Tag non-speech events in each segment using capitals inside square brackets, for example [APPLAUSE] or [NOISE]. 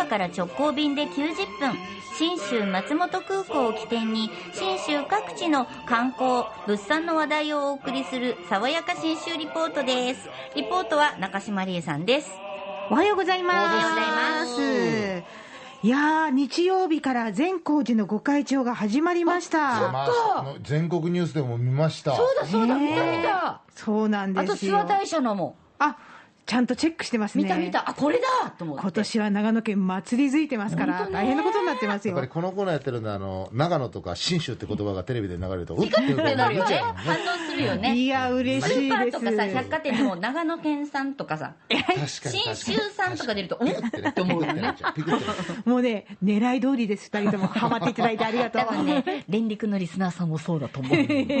岡から直行便で90分信州松本空港を起点に信州各地の観光物産の話題をお送りする爽やか信州リポートですリポートは中島理恵さんですおはようございます。おはようございますいやー、日曜日から善光寺のご開帳が始まりました。まあ全国ニュースでも見ました。そうだそうだ、見た見たそうなんあと諏訪ですよ。大社のもあ、ちゃんとチェックしてますね。見た見た。あこれだ！と思って。今年は長野県祭りづいてますから、大変なことになってますよ。やっぱり。このコーナーやってるんで、あの、長野とか信州って言葉がテレビで流れると、うっってなるよね。反応するよねいや、嬉スーパしいです。ーとかさ百貨店でも長野県産とかさ信州産とか出るとピクってねって思うよねもうね、狙い通りです。二人ともハマっていただいてありがとう。[LAUGHS] 多分ね連陸のリスナーさんもそうだと思う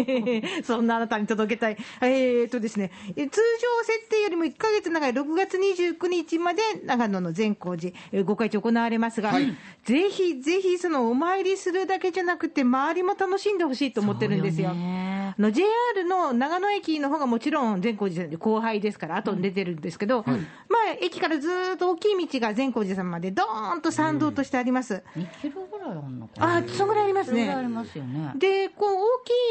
[LAUGHS] そんなあなたに届けたい。えー、とですね、え通常設定よりも1ヶ月長い6月29日まで長野の善光寺、えーご開帳行われますが、はいぜひぜひそのお参りするだけじゃなくて、周りも楽しんでほしいと思ってるんですよ。の JR の長野駅の方がもちろん善光寺さんで後輩ですから、後に出てるんですけど、駅からずーっと大きい道が善光寺さんまでどーんと参道としてあります。2キロぐらいあるのかな。あ、そのぐらいありますね。ありますよね。で、こう、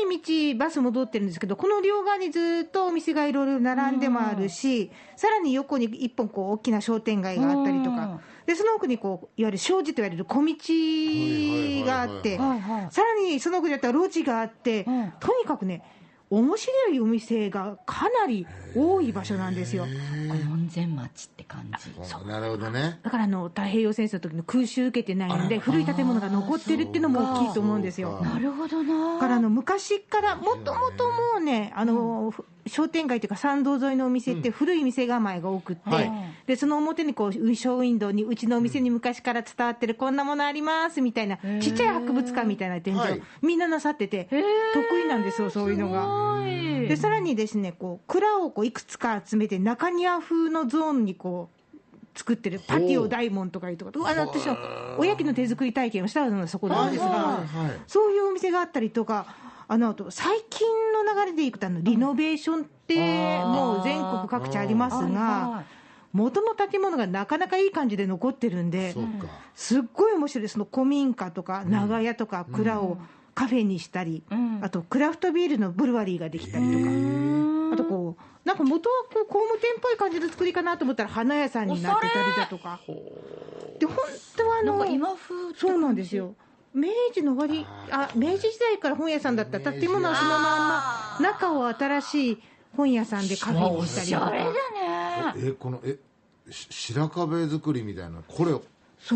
大きい道、バス戻ってるんですけど、この両側にずっとお店がいろいろ並んでもあるし、さらに横に一本、こう、大きな商店街があったりとか、で、その奥にこう、いわゆる障子と言われる小道があって、さらにその奥にあったら路地があって、うんとにかくね、面白いお店がかなり多い場所なんですよ。門前町って感じ。そうなるほどね。だからあの太平洋戦争の時の空襲受けてないんで、古い建物が残ってるっていうのも大きいと思うんですよ。なるほどな。だからあの昔から、もともともうね、あの商店街というか、参道沿いのお店って、古い店構えが多くって、はい。でその表にこうショーウィンドウに、うちのお店に昔から伝わってる、こんなものありますみたいな、ちっちゃい博物館みたいな展示を、はい。みんななさってて、得意なんですよ、そういうのが。でさらにですね、こう蔵をこういくつか集めて、中庭風のゾーンにこう作ってる、パティオ大門とかいうところ、あの私のおやきの手作り体験をしたのがそこなんで。すが。はいはい。そういうお店があったりとか、あのあと最近の流れでいくとあの、リノベーションって、もう全国各地ありますはいはが、元の建物がなかなかいい感じで残ってるんで。すっごい面白い、その古民家とか長屋とか蔵をカフェにしたり、ん。あとクラフトビールのブルワリーができたりとか、あとこう、なんか元はこう工務店っぽい感じの作りかなと思ったら、花屋さんになってたりだとか。で本当はあの今風ってそうなんですよ。明治の終わり、あ、明治時代から本屋さんだった。建物はそのまんま、中を新しい本屋さんでカフェにしたりとか。え、この、え、し白壁作りみたいな、これ、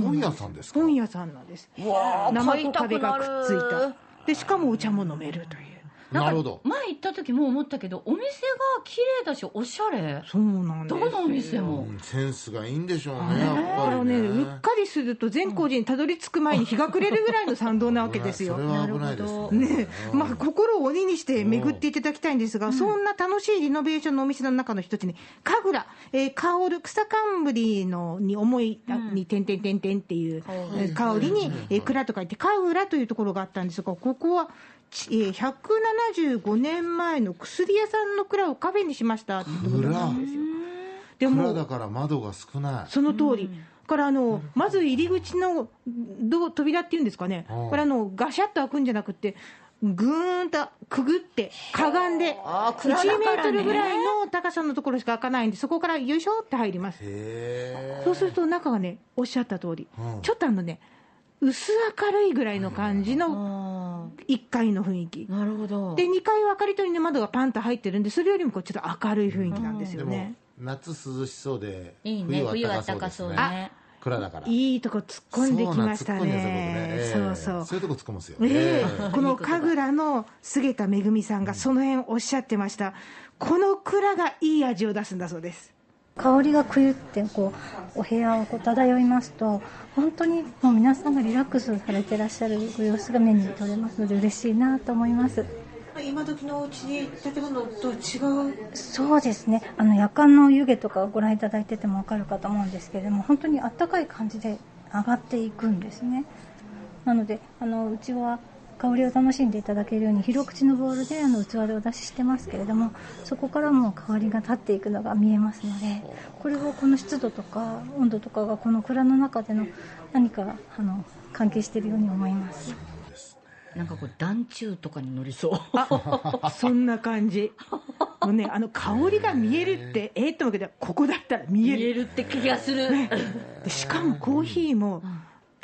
本屋さんですか？本屋さんなんです。生と壁がくっついた。で、しかもお茶も飲めるという。なるほど。前行った時も思ったけどお店が綺麗だしおしゃれ。そうなんですよ。どこのお店も。うんセンスがいいんでしょうね、やっぱりね。うっかりすると善光寺にたどり着く前に日が暮れるぐらいの参道なわけですよ。ないですね。ねまあ、心を鬼にして巡っていただきたいんですが、そんな楽しいリノベーションのお店の中の一つに、神楽、えー、香る、草冠のに思いに、てんてんてんてんっていう、えー香りに、えー、蔵と書いて、神楽というところがあったんですが、ここは、175年前の薬屋さんの蔵をカフェにしました。ってころなんですよ。でも蔵だから窓が少ない。その通り。からあのまず入り口のどう扉っていうんですかね、うん。これあの、ガシャッと開くんじゃなくて、ぐーんとくぐって、かがんで、あー1蔵だメートルぐらいの高さのところしか開かないんで、そこからよいしょって入ります。へそうすると中がね、おっしゃった通り、うん。ちょっとあのね、薄明るいぐらいの感じの1階の雰囲気。なるほどで、2階は明かり取りの窓がパンと入ってるんで、それよりもこうちょっと明るい雰囲気なんですでもよね。、夏涼しそうで、いいね冬は暖か高そうね。ね蔵だから。いいとこ突っ込んできましたね。そうそう。そういうとこ突っ込むんですよ。えええこの神楽の菅田めぐみさんがその辺おっしゃってました、この蔵がいい味を出すんだそうです。香りがくゆってこうお部屋をこう漂いますと本当にもう皆さんがリラックスされてらっしゃるご様子が目に取れますので嬉しいなと思います。今時のお家建物と違う？そうですね。あの夜間の湯気とかご覧いただいてても分かるかと思うんですけれども本当にあったかい感じで上がっていくんですね。なのであのうちは香りを楽しんでいただけるように広口のボウルであの器でお出ししてますけれどもそこからも香りが立っていくのが見えますのでこれはこの湿度とか温度とかがこの蔵の中での何かあの関係しているように思います。なんかこう団中とかに乗りそう。あ [LAUGHS] そんな感じ。もうねあの香りが見えるってええと思うけどここだったら見える。見えるって気がする、でしかもコーヒーも、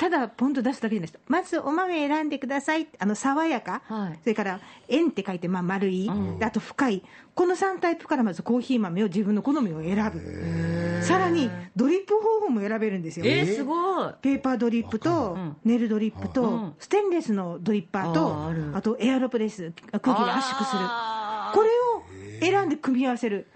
ただポンと出すだけじゃないです。まずお豆選んでください。あの爽やか、はい。それから円って書いてまあ丸い、であと深い。この3タイプからまずコーヒー豆を自分の好みを選ぶ。さらにドリップ方法も選べるんですよ。えー、すごい。ペーパードリップとん。ネルドリップうとん。ステンレスのドリッパーとあとエアロプレス空気を圧縮する。これを選んで組み合わせる。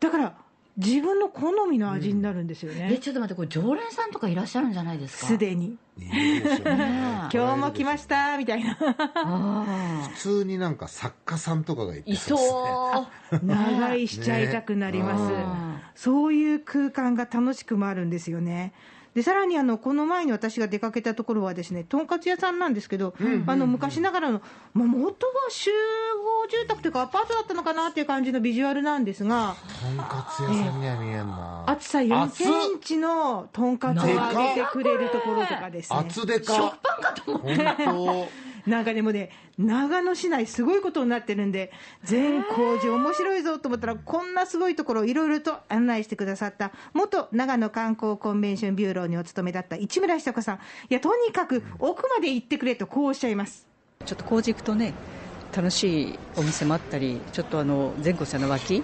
だから自分の好みの味になるんですよえねちょっと待ってこれ常連さんとかいらっしゃるんじゃないですか？すでに。いいですよねね今日も来ましたみたいな。あ普通になんか作家さんとかがいてーいそう。[LAUGHS] 長居しちゃいたくなります、ねそういう空間が楽しくもあるんですよねでさらにあのこの前に私が出かけたところはですねとんかつ屋さんなんですけど、あの昔ながらの、まあ、元は集合住宅というかアパートだったのかなっていう感じのビジュアルなんですがとんかつ屋さんには見えんな。厚さ4センチのとんかつを揚げてくれるところとかですね。厚でか。食パンかと思本なんかでもね、長野市内、すごいことになってるんで、善光寺、面白いぞと思ったら、こんなすごいところいろいろと案内してくださった、元長野観光コンベンションビューローにお勤めだった市村久子さん、いや、とにかく奥まで行ってくれと、こうおっしゃいます。ちょっと工事行くとね楽しいお店もあったりちょっとあの善光さんの脇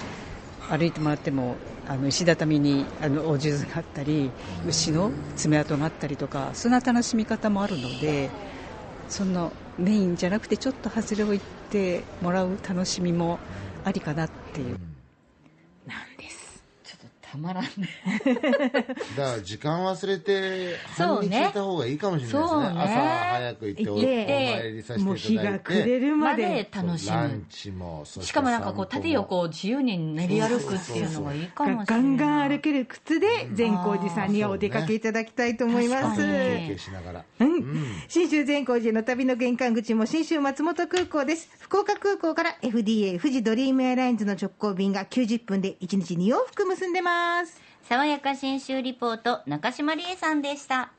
歩いてもらってもあの石畳にあのお数珠があったり牛の爪痕があったりとかそんな楽しみ方もあるのでそのメインじゃなくてちょっと外れを行ってもらう楽しみもありかなっていう。たまらんね。当 [LAUGHS] だから時間忘れてそうね。半日いた方がいいかもしれないですね。そうね。朝早く行っておお行って参りさせていただいて。もう日が暮れるままで。で。楽しむランチもそしかもなんかこう縦横を自由に練り歩くっていうのがいいかもしれないガンガン歩ける靴で善光寺さんにはお出かけいただきたいと思います。確かに休憩しながら。うん、信州善光寺の旅の玄関口も信州松本空港です。福岡空港から FDA 富士ドリームエアラインズの直行便が90分で1日2往復結んでます。爽やか新州リポート中島理恵さんでした。